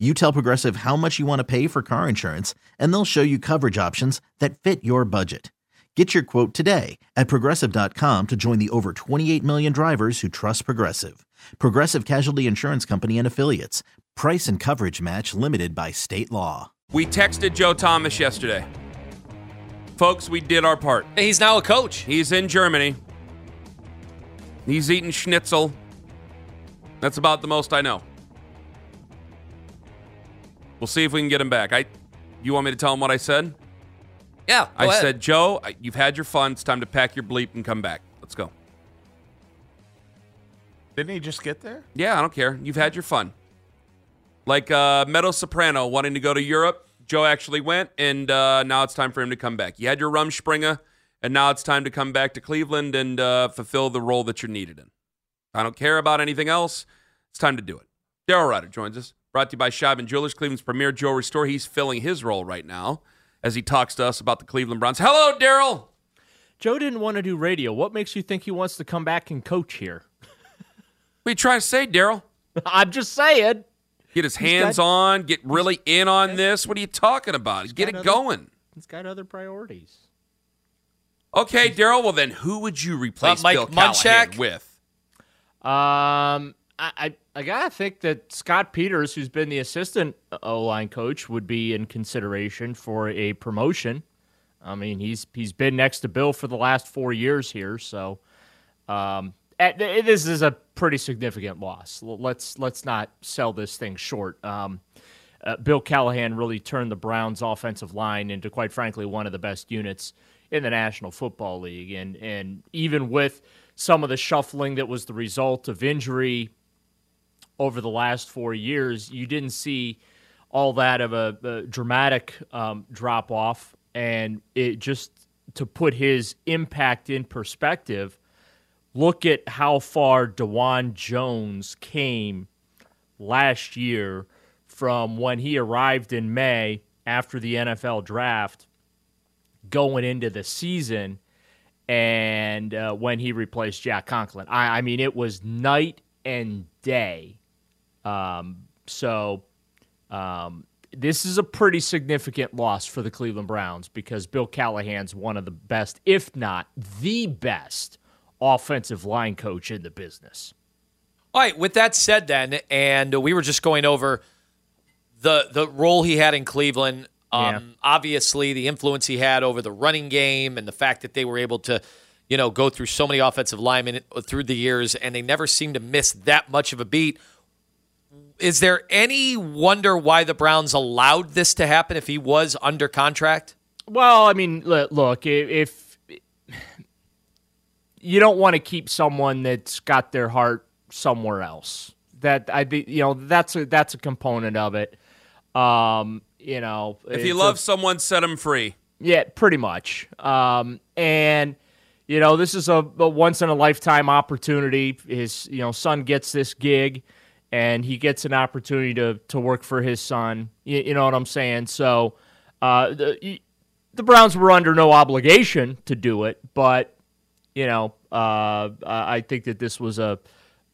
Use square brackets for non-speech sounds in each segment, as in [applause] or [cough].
You tell Progressive how much you want to pay for car insurance, and they'll show you coverage options that fit your budget. Get your quote today at progressive.com to join the over 28 million drivers who trust Progressive. Progressive Casualty Insurance Company and Affiliates. Price and coverage match limited by state law. We texted Joe Thomas yesterday. Folks, we did our part. He's now a coach. He's in Germany. He's eating schnitzel. That's about the most I know. We'll see if we can get him back. I, you want me to tell him what I said? Yeah, I ahead. said, Joe, you've had your fun. It's time to pack your bleep and come back. Let's go. Didn't he just get there? Yeah, I don't care. You've had your fun. Like uh, Meadow Soprano wanting to go to Europe. Joe actually went, and uh, now it's time for him to come back. You had your Rumspringa, and now it's time to come back to Cleveland and uh, fulfill the role that you're needed in. I don't care about anything else. It's time to do it. Daryl Ruiter joins us. Brought to you by Scheib Jewelers, Cleveland's premier jewelry store. He's filling his role right now as he talks to us about the Cleveland Browns. Hello, Daryl. Joe didn't want to do radio. What makes you think he wants to come back and coach here? What are you trying to say, Daryl? [laughs] I'm just saying. Get his hands got- on, get really in on this. What are you talking about? Get it other- going. He's got other priorities. Okay, Daryl. Well, then who would you replace Mike Bill Callahan Munchak? with? Um, I, I, I gotta think that Scott Peters, who's been the assistant O line coach, would be in consideration for a promotion. I mean, he's he's been next to Bill for the last four years here, so um, at- this is a pretty significant loss. Let's let's not sell this thing short. Um, uh, Bill Callahan really turned the Browns' offensive line into, quite frankly, one of the best units in the National Football League. And and even with some of the shuffling that was the result of injury over the last four years, you didn't see all that of a, a dramatic um, drop off. And it just to put his impact in perspective, look at how far Dawand Jones came last year from when he arrived in May after the NFL draft going into the season and uh, when he replaced Jack Conklin. I, I mean, it was night and day. Um, so um, this is a pretty significant loss for the Cleveland Browns because Bill Callahan's one of the best, if not the best, offensive line coach in the business. All right. With that said, then, and we were just going over the the role he had in Cleveland. Um, Yeah. Obviously, the influence he had over the running game, and the fact that they were able to, you know, go through so many offensive linemen through the years, and they never seemed to miss that much of a beat. Is there any wonder why the Browns allowed this to happen if he was under contract? Well, I mean, look, i- if you don't want to keep someone that's got their heart somewhere else, that I, think you know, that's a that's a component of it. Um, you know, If he it's a- someone, set him free. yeah, pretty much. Um, and you know, this is a, a once in a lifetime opportunity. His you know son gets this gig, and he gets an opportunity to to work for his son. You, you know what I'm saying? So, uh, the the Browns were under no obligation to do it, but you know, uh, I think that this was a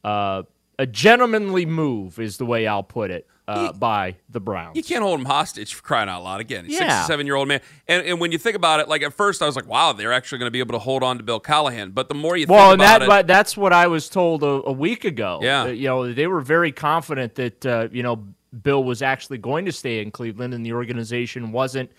uh, a gentlemanly move, is the way I'll put it, uh, by the Browns. You can't hold him hostage for crying out loud again. He's a Yeah. 67 year old man. And, and when you think about it, like at first I was like, wow, they're actually going to be able to hold on to Bill Callahan. But the more you Well, think and about that it, but that's what I was told a, a week ago. Yeah. Uh, you know, they were very confident that uh, you know Bill was actually going to stay in Cleveland, and the organization wasn't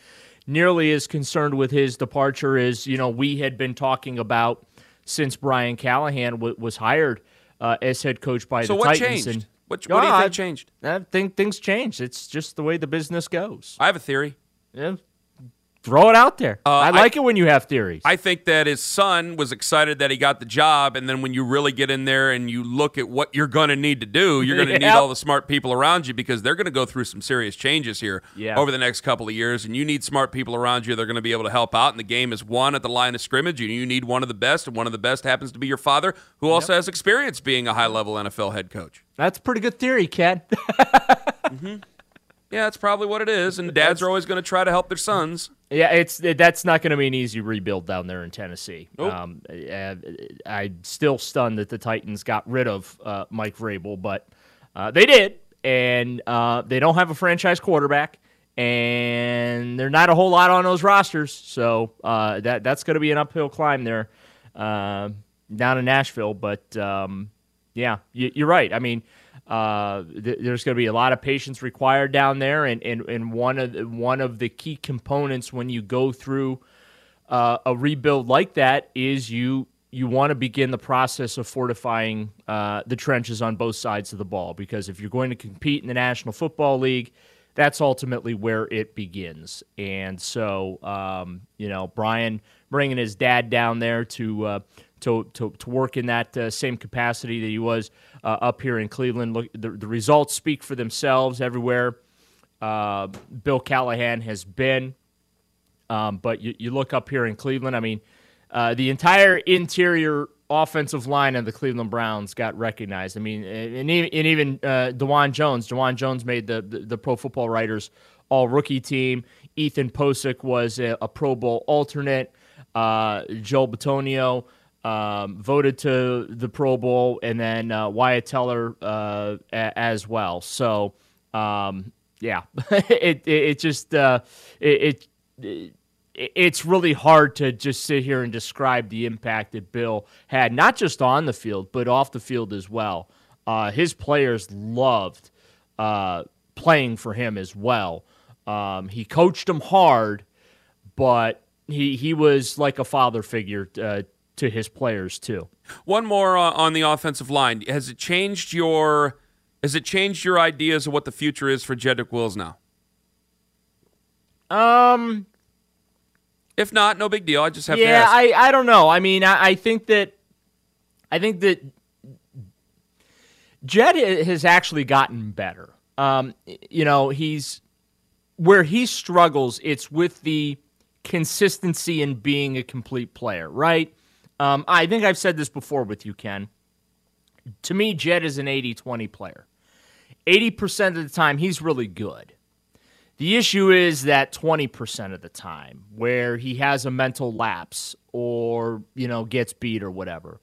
nearly as concerned with his departure as you know we had been talking about since Brian Callahan w- was hired uh, as head coach by so the what Titans. changed? And what, what do you think I- changed? I think things changed. It's just the way the business goes. I have a theory. Yeah. Throw it out there. Uh, I I- like it when you have theories. I think that his son was excited that he got the job, and then when you really get in there and you look at what you're going to need to do, you're going to need [laughs] all the smart people around you because they're going to go through some serious changes here Yeah. over the next couple of years, and you need smart people around you. They're going to be able to help out, and the game is won at the line of scrimmage, and you need one of the best, and one of the best happens to be your father, who also has experience being a high level NFL head coach. That's a pretty good theory, Ken. [laughs] Yeah, that's probably what it is, and dads are always going to try to help their sons. Yeah, it's it, that's not going to be an easy rebuild down there in Tennessee. Nope. Um, uh, I'm still stunned that the Titans got rid of uh, Mike Vrabel, but uh, they did, and uh, they don't have a franchise quarterback, and they're not a whole lot on those rosters. So uh, that that's going to be an uphill climb there uh, down in Nashville. But um, yeah, you, you're right. I mean, uh, th- there's going to be a lot of patience required down there, and, and, and one of the, one of the key components when you go through uh, a rebuild like that is you you want to begin the process of fortifying uh, the trenches on both sides of the ball because if you're going to compete in the National Football League, that's ultimately where it begins. And so, um, you know, Brian bringing his dad down there to uh, to, to to work in that uh, same capacity that he was uh, up here in Cleveland. Look, the, the results speak for themselves everywhere. Uh, Bill Callahan has been. Um, but you, you look up here in Cleveland, I mean, uh, the entire interior offensive line of the Cleveland Browns got recognized. I mean, and even, and even uh, Dawand Jones. Dawand Jones made the, the, the Pro Football Writers All Rookie team. Ethan Pocic was a, a Pro Bowl alternate. Uh, Joe Bitonio um, voted to the Pro Bowl, and then uh, Wyatt Teller uh, a- as well. So, um, yeah, [laughs] it, it it just uh, it, it it's really hard to just sit here and describe the impact that Bill had, not just on the field, but off the field as well. Uh, his players loved uh, playing for him as well. Um, he coached them hard, but he, he was like a father figure uh, to his players, too. One more uh, on the offensive line. Has it changed your has it changed your ideas of what the future is for Jedrick Wills now? Um, If not, no big deal. I just have to yeah. I, I don't know. I mean, I, I think that I think that Jed has actually gotten better. Um, you know, he's where he struggles. It's with the consistency in being a complete player, right? Um, I think I've said this before with you, Ken. To me, Jed is an 80-20 player. 80% of the time, he's really good. The issue is that 20% of the time where he has a mental lapse or, you know, gets beat or whatever.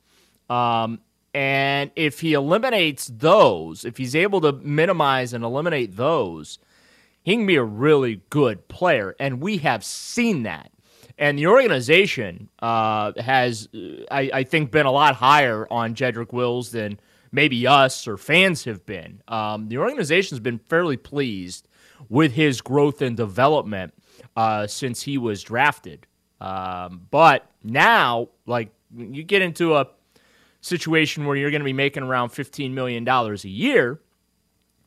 Um, and if he eliminates those, if he's able to minimize and eliminate those, he can be a really good player. And we have seen that. And the organization uh, has, uh, I, I think, been a lot higher on Jedrick Wills than maybe us or fans have been. Um, the organization's been fairly pleased with his growth and development uh, since he was drafted. Um, but now, like, you get into a situation where you're going to be making around $15 million a year,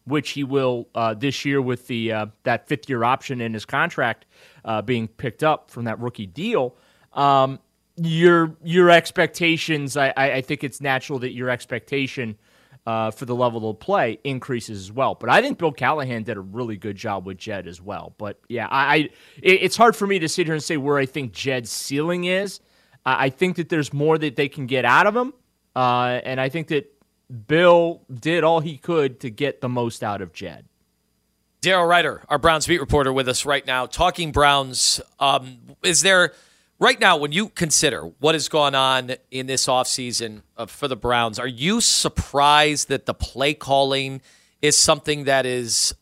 which he will uh, this year with the uh, that fifth year option in his contract uh, being picked up from that rookie deal. Um, your your expectations, I, I think it's natural that your expectation uh, for the level of play increases as well. But I think Bill Callahan did a really good job with Jed as well. But yeah, I, I it- it's hard for me to sit here and say where I think Jed's ceiling is. I I think that there's more that they can get out of him, uh, and I think that Bill did all he could to get the most out of Jed. Daryl Ruiter, our Browns beat reporter, with us right now, talking Browns. Um, is there right now when you consider what has gone on in this offseason uh, for the Browns? Are you surprised that the play calling is something that is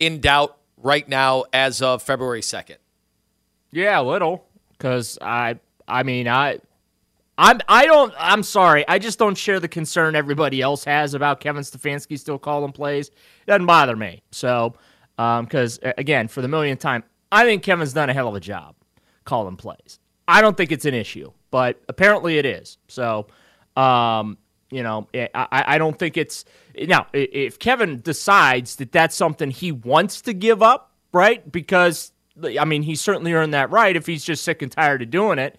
in doubt right now as of February second? Yeah, a little. Because I, I mean, I, I'm, I don't. I'm sorry. I just don't share the concern everybody else has about Kevin Stefanski still calling plays. It doesn't bother me. So, because again, for the millionth time, I think Kevin's done a hell of a job calling plays. I don't think it's an issue, but apparently it is. So, um, you know, I, I I don't think it's now. If Kevin decides that that's something he wants to give up, right? Because I mean, he certainly earned that right if he's just sick and tired of doing it.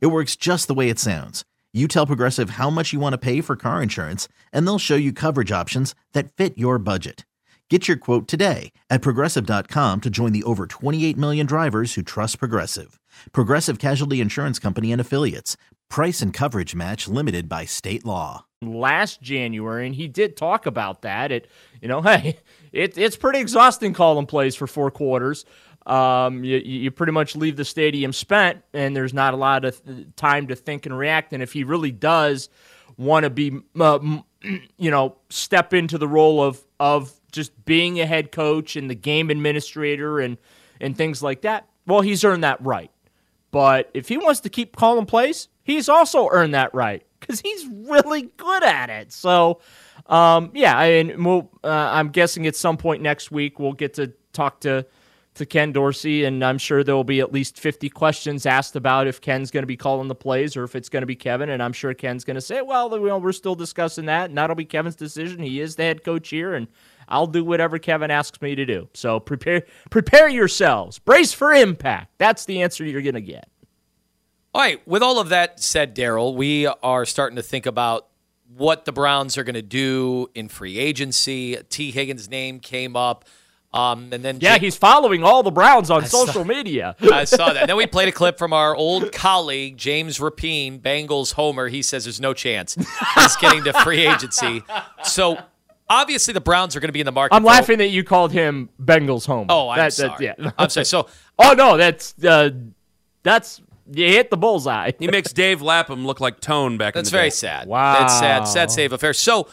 It works just the way it sounds. You tell Progressive how much you want to pay for car insurance, and they'll show you coverage options that fit your budget. Get your quote today at progressive.com to join the over 28 million drivers who trust Progressive. Progressive Casualty Insurance Company and Affiliates. Price and coverage match limited by state law. Last January, and he did talk about that. It, you know, [laughs] hey, it, it's pretty exhausting calling plays for four quarters. Um, you, you pretty much leave the stadium spent, and there's not a lot of time to think and react. And if he really does want to be, uh, [clears throat] you know, step into the role of of just being a head coach and the game administrator and and things like that, well, he's earned that right. But if he wants to keep calling plays, he's also earned that right because he's really good at it. So, um, yeah, I mean, we'll, uh, I'm guessing at some point next week we'll get to talk to to Ken Dorsey, and I'm sure there will be at least 50 questions asked about if Ken's going to be calling the plays or if it's going to be Kevin. And I'm sure Ken's going to say, well, we're still discussing that, and that'll be Kevin's decision. He is the head coach here, and I'll do whatever Kevin asks me to do. So prepare prepare yourselves. Brace for impact. That's the answer you're going to get. All right. With all of that said, Daryl, we are starting to think about what the Browns are going to do in free agency. Tee Higgins' name came up. Um, and then yeah, he's following all the Browns on I social saw, media. [laughs] I saw that. And then we played a clip from our old colleague James Rapien, Bengals homer. He says there's no chance he's getting to free agency. So obviously the Browns are going to be in the market. I'm laughing that you called him Bengals homer. Oh, I'm that, sorry. That, yeah. I'm sorry. So [laughs] oh no, that's uh, that's you hit the bullseye. he makes Dave Lapham look like Tone back. That's in the very day. sad. Wow, that's sad. Sad save affair. So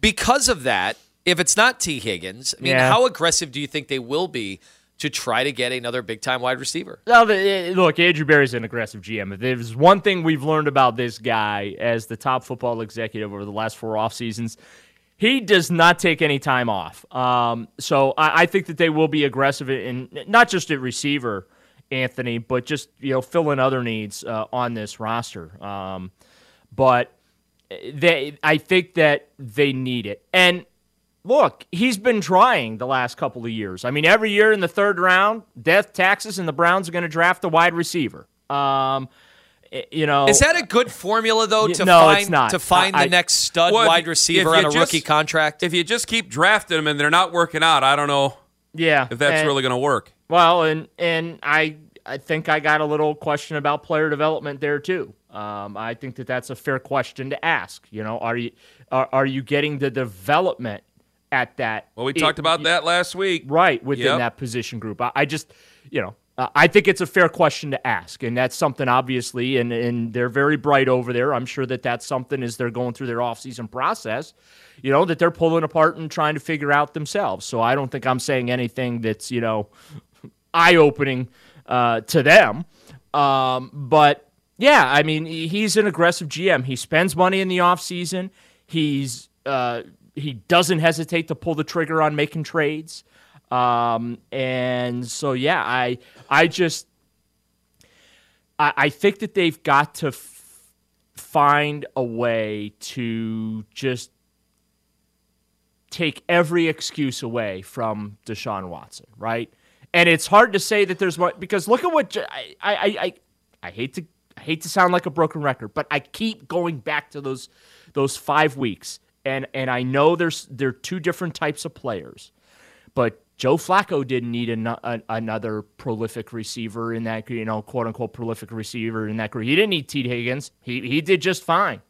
because of that if it's not Tee Higgins, I mean, yeah. how aggressive do you think they will be to try to get another big time wide receiver? Well, eh, look, Andrew Berry's an aggressive GM. If there's one thing we've learned about this guy as the top football executive over the last four off seasons, he does not take any time off. Um, so I, I, think that they will be aggressive in not just at receiver, Anthony, but just you know filling other needs uh, on this roster. Um, but eh, they, I think that they need it, and look, he's been trying the last couple of years. I mean, every year in the third round, death taxes, and the Browns are going to draft a wide receiver. Um, you know, is that a good formula though to no, find it's not. to find I, the next stud well, wide receiver on a just, rookie contract? If you just keep drafting them and they're not working out, I don't know. Yeah, if that's and, really going to work. Well, and and I I think I got a little question about player development there too. Um, I think that that's a fair question to ask. You know, are you are, are you getting the development at that. Well, we it, talked about it, that last week. Right, within yep. that position group. I, I just, you know, uh, I think it's a fair question to ask, and that's something obviously, and, and they're very bright over there. I'm sure that that's something as they're going through their offseason process, you know, that they're pulling apart and trying to figure out themselves. So I don't think I'm saying anything that's, you know, [laughs] eye opening uh, to them. Um, but yeah, I mean, he's an aggressive GM. He spends money in the offseason. He's, uh, he doesn't hesitate to pull the trigger on making trades. Um, and so, yeah, I I just I, I think that they've got to f- find a way to just take every excuse away from Deshaun Watson, right? And it's hard to say that there's what because look at what I I I, I hate to I hate to sound like a broken record, but I keep going back to those those five weeks, and and I know there's they're two different types of players, but Joe Flacco didn't need an, a, another prolific receiver in that you know quote unquote prolific receiver in that group. He didn't need Tee Higgins. He he did just fine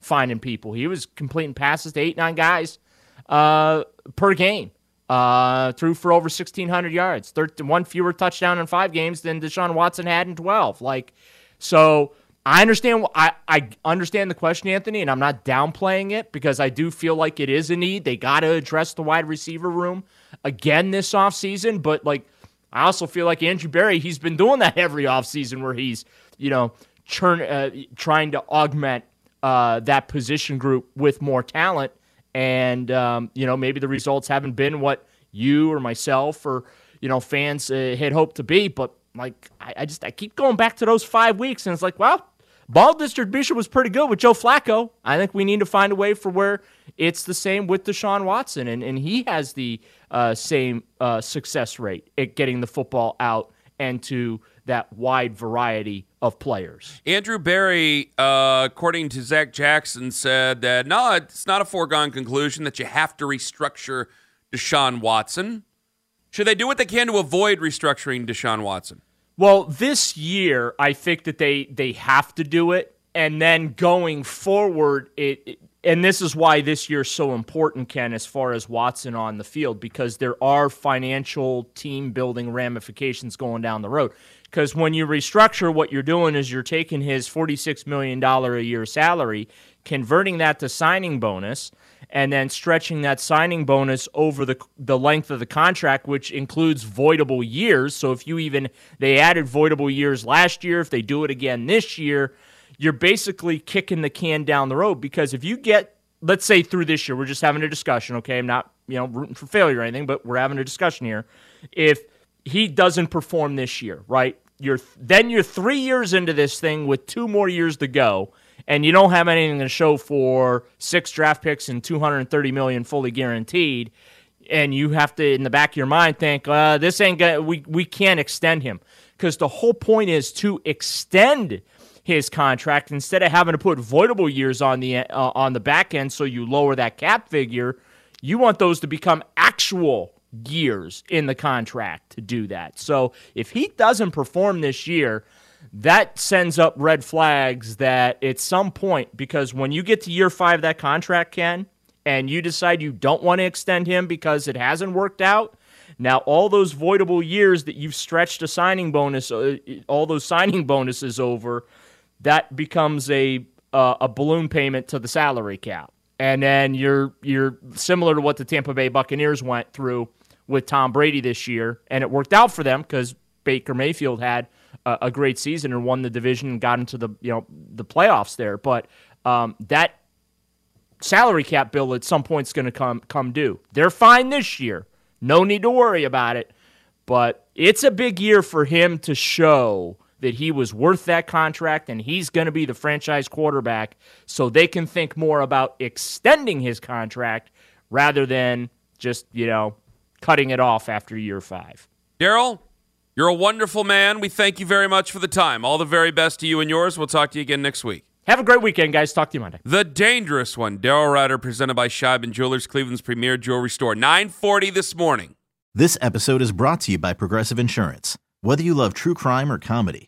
finding people. He was completing passes to eight nine guys uh, per game. Uh, threw for over 1,600 yards, 13, one fewer touchdown in five games than Deshaun Watson had in 12. Like, so I understand. I, I understand the question, Anthony, and I'm not downplaying it because I do feel like it is a need. They got to address the wide receiver room again this offseason. But like, I also feel like Andrew Berry, he's been doing that every offseason where he's, you know, churn, uh, trying to augment uh, that position group with more talent. And, um, you know, maybe the results haven't been what you or myself or, you know, fans uh, had hoped to be. But, like, I, I just, I keep going back to those five weeks. And it's like, well, ball distribution was pretty good with Joe Flacco. I think we need to find a way for where it's the same with Deshaun Watson. And, and he has the uh, same uh, success rate at getting the football out and to that wide variety of players. Andrew Berry, uh, according to Zach Jackson, said that no, it's not a foregone conclusion that you have to restructure Deshaun Watson. Should they do what they can to avoid restructuring Deshaun Watson? Well, this year, I think that they they have to do it, and then going forward, it, it and this is why this year is so important, Ken, as far as Watson on the field, because there are financial team building ramifications going down the road. Because when you restructure, what you're doing is you're taking his $46 million a year salary, converting that to signing bonus, and then stretching that signing bonus over the the length of the contract, which includes voidable years. So if you even they added voidable years last year, if they do it again this year, you're basically kicking the can down the road because if you get let's say through this year, we're just having a discussion, okay? I'm not, you know, rooting for failure or anything, but we're having a discussion here. If he doesn't perform this year, right? You're then you're 3 years into this thing with 2 more years to go and you don't have anything to show for six draft picks and 230 million fully guaranteed and you have to in the back of your mind think uh, this ain't gonna we, we can't extend him because the whole point is to extend his contract. Instead of having to put voidable years on the uh, on the back end so you lower that cap figure you want those to become actual years in the contract to do that. So if he doesn't perform this year that sends up red flags that at some point, because when you get to year five of that contract, Ken, and you decide you don't want to extend him because it hasn't worked out, now all those voidable years that you've stretched a signing bonus, uh, all those signing bonuses over, that becomes a uh, a balloon payment to the salary cap, and then you're you're similar to what the Tampa Bay Buccaneers went through with Tom Brady this year, and it worked out for them because Baker Mayfield had a, a, great season and won the division and got into the you know the playoffs there. But um, that salary cap bill at some point is going to come come due. They're fine this year. No need to worry about it. But it's a big year for him to show that he was worth that contract and he's going to be the franchise quarterback so they can think more about extending his contract rather than just, you know, cutting it off after year 5. Daryl, you're a wonderful man. We thank you very much for the time. All the very best to you and yours. We'll talk to you again next week. Have a great weekend, guys. Talk to you Monday. The Dangerous One, Daryl Ruiter, presented by Scheib Jewelers, Cleveland's premier jewelry store. 940 this morning. This episode is brought to you by Progressive Insurance. Whether you love true crime or comedy,